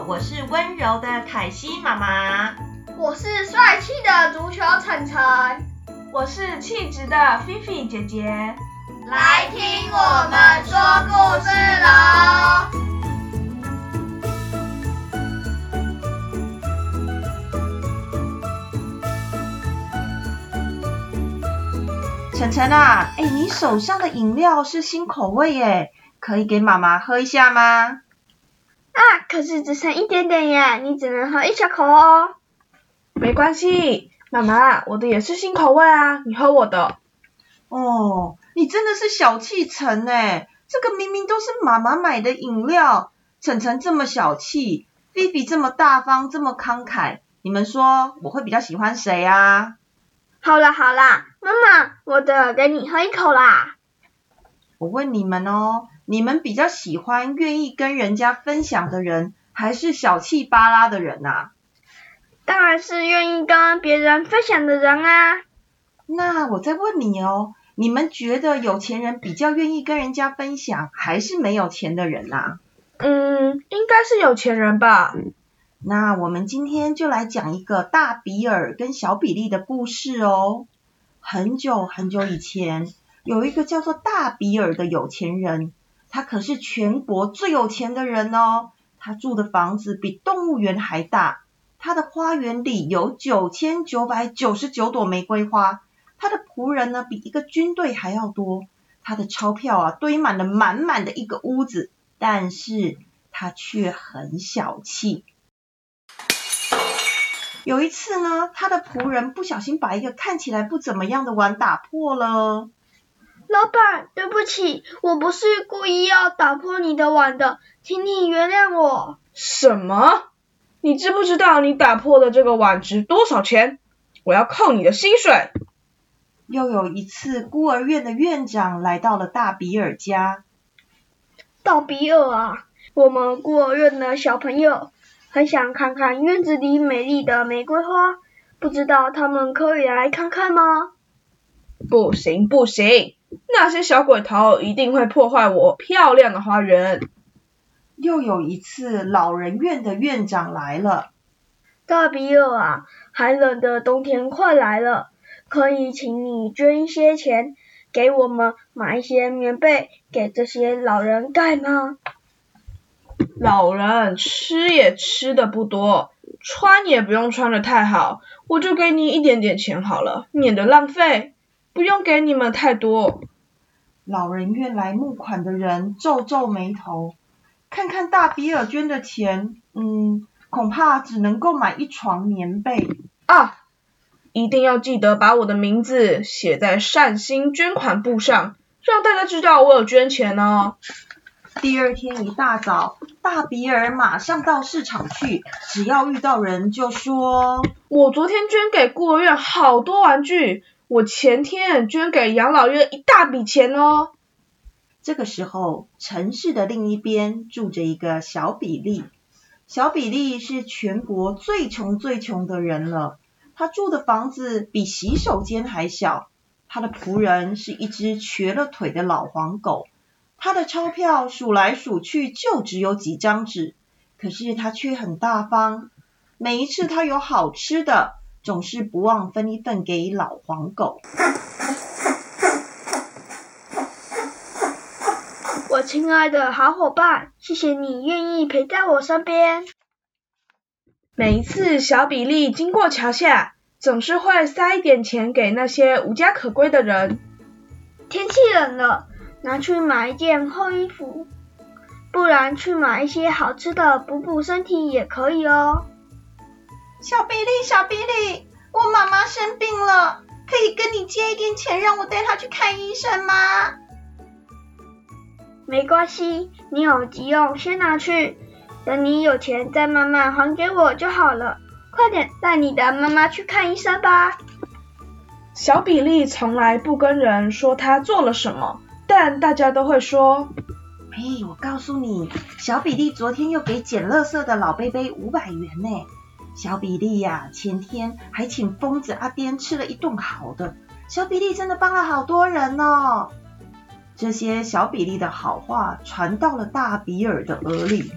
好，我是温柔的凯西妈妈，我是帅气的足球晨晨，我是气质的菲菲姐姐。来听我们说故事喽！晨晨啊，哎，你手上的饮料是新口味耶，可以给妈妈喝一下吗？啊，可是只剩一点点耶，你只能喝一小口哦。没关系，妈妈，我的也是新口味啊，你喝我的。哦，你真的是小气晨哎，这个明明都是妈妈买的饮料，晨晨这么小气，菲菲这么大方，这么慷慨，你们说我会比较喜欢谁啊？好啦好啦，妈妈，我的给你喝一口啦。我问你们哦，你们比较喜欢愿意跟人家分享的人，还是小气巴拉的人啊？当然是愿意跟别人分享的人啊。那我再问你哦，你们觉得有钱人比较愿意跟人家分享，还是没有钱的人啊？嗯，应该是有钱人吧。那我们今天就来讲一个大比尔跟小比利的故事哦。很久很久以前，有一个叫做大比尔的有钱人，他可是全国最有钱的人哦。他住的房子比动物园还大，他的花园里有九千九百九十九朵玫瑰花，他的仆人呢比一个军队还要多，他的钞票啊堆满了满满的一个屋子，但是他却很小气。有一次呢，他的仆人不小心把一个看起来不怎么样的碗打破了。老板，对不起，我不是故意要打破你的碗的，请你原谅我。什么？你知不知道你打破的这个碗值多少钱？我要扣你的薪水。又有一次，孤儿院的院长来到了大比尔家。大比尔啊，我们孤儿院的小朋友。很想看看院子里美丽的玫瑰花，不知道他们可以来看看吗？不行不行，那些小鬼头一定会破坏我漂亮的花园。又有一次，老人院的院长来了。大比尔啊，寒冷的冬天快来了，可以请你捐一些钱给我们买一些棉被给这些老人盖吗？老人吃也吃的不多，穿也不用穿的太好，我就给你一点点钱好了，免得浪费，不用给你们太多。老人院来募款的人皱皱眉头，看看大比尔捐的钱，嗯，恐怕只能够买一床棉被啊！一定要记得把我的名字写在善心捐款簿上，让大家知道我有捐钱哦。第二天一大早，大比尔马上到市场去，只要遇到人就说：“我昨天捐给孤儿院好多玩具，我前天捐给养老院一大笔钱哦。”这个时候，城市的另一边住着一个小比利。小比利是全国最穷最穷的人了，他住的房子比洗手间还小，他的仆人是一只瘸了腿的老黄狗。他的钞票数来数去就只有几张纸，可是他却很大方。每一次他有好吃的，总是不忘分一份给老黄狗。我亲爱的好伙伴，谢谢你愿意陪在我身边。每一次小比利经过桥下，总是会塞一点钱给那些无家可归的人。天气冷了。拿去买一件厚衣服，不然去买一些好吃的补补身体也可以哦。小比利，小比利，我妈妈生病了，可以跟你借一点钱让我带她去看医生吗？没关系，你有急用先拿去，等你有钱再慢慢还给我就好了。快点带你的妈妈去看医生吧。小比利从来不跟人说他做了什么。但大家都会说，哎，我告诉你，小比利昨天又给捡垃圾的老贝贝五百元呢。小比利呀，前天还请疯子阿颠吃了一顿好的。小比利真的帮了好多人哦。这些小比利的好话传到了大比尔的耳里。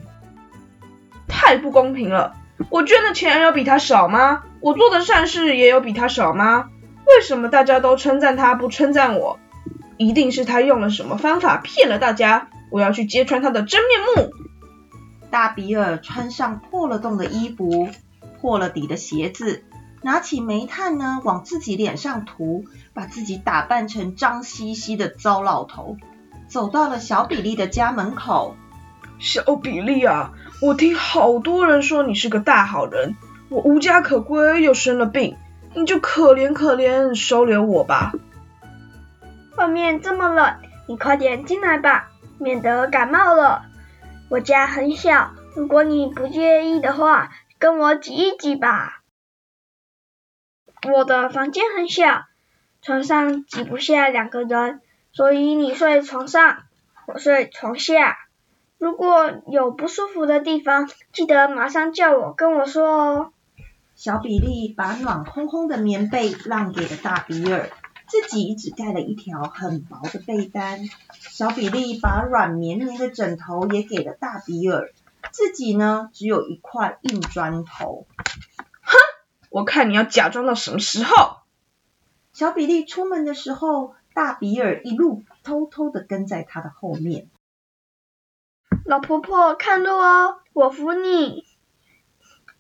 太不公平了。我捐的钱有比他少吗？我做的善事也有比他少吗？为什么大家都称赞他，不称赞我？一定是他用了什么方法骗了大家。我要去揭穿他的真面目。大比尔穿上破了洞的衣服，破了底的鞋子，拿起煤炭呢，往自己脸上涂，把自己打扮成脏兮兮的糟老头，走到了小比利的家门口。小比利啊，我听好多人说你是个大好人，我无家可归又生了病，你就可怜可怜收留我吧。外面这么冷，你快点进来吧，免得感冒了。我家很小，如果你不介意的话，跟我挤一挤吧。我的房间很小，床上挤不下两个人，所以你睡床上，我睡床下。如果有不舒服的地方，记得马上叫我，跟我说哦。小比利把暖烘烘的棉被让给了大比尔，自己只盖了一条很薄的被单。小比利把软绵绵的枕头也给了大比尔，自己呢只有一块硬砖头。哼，我看你要假装到什么时候？小比利出门的时候，大比尔一路偷偷的跟在他的后面。老婆婆，看路哦，我扶你。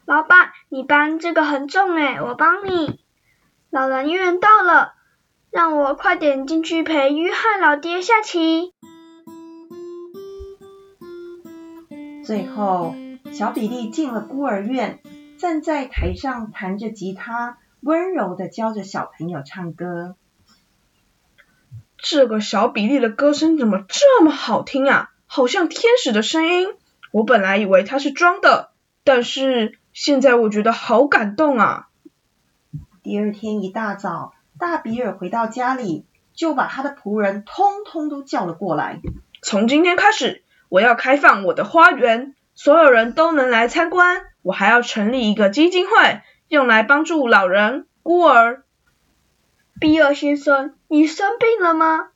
老板，你搬这个很重哎，我帮你。老人院到了，让我快点进去陪约翰老爹下棋。最后，小比利进了孤儿院，站在台上弹着吉他，温柔的教着小朋友唱歌。这个小比利的歌声怎么这么好听啊？好像天使的声音，我本来以为他是装的，但是现在我觉得好感动啊！第二天一大早，大比尔回到家里，就把他的仆人通通都叫了过来。从今天开始，我要开放我的花园，所有人都能来参观。我还要成立一个基金会，用来帮助老人、孤儿。比尔先生，你生病了吗？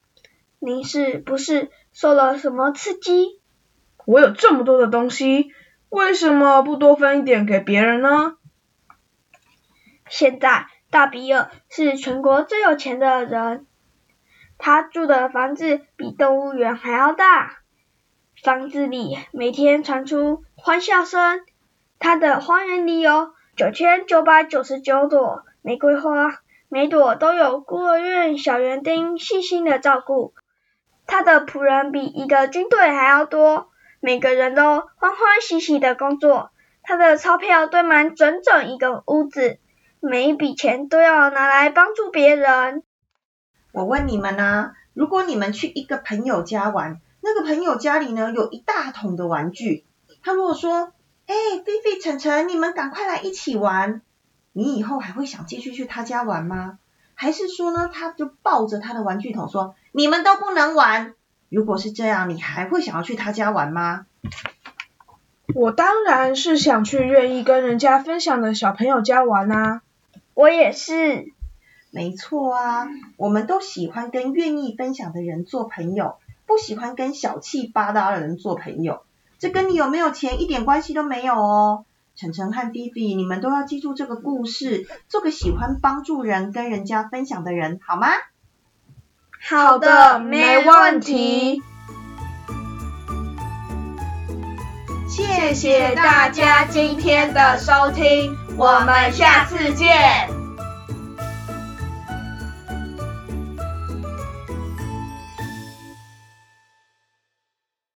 您是不是？受了什么刺激？我有这么多的东西，为什么不多分一点给别人呢？现在大比尔是全国最有钱的人，他住的房子比动物园还要大，房子里每天传出欢笑声。他的花园里有九千九百九十九朵玫瑰花，每朵都有孤儿院小园丁细心的照顾。他的仆人比一个军队还要多，每个人都欢欢喜喜的工作。他的钞票堆满整整一个屋子，每一笔钱都要拿来帮助别人。我问你们呢，如果你们去一个朋友家玩，那个朋友家里呢有一大桶的玩具，他如果说，哎，菲菲、晨晨，你们赶快来一起玩，你以后还会想继续去他家玩吗？还是说呢，他就抱着他的玩具桶说：“你们都不能玩。”如果是这样，你还会想要去他家玩吗？我当然是想去愿意跟人家分享的小朋友家玩啊！我也是。没错啊，我们都喜欢跟愿意分享的人做朋友，不喜欢跟小气巴拉的人做朋友。这跟你有没有钱一点关系都没有哦。晨晨和菲菲，你们都要记住这个故事，做个喜欢帮助人、跟人家分享的人，好吗？好的，没问题。谢谢大家今天的收听，我们下次见。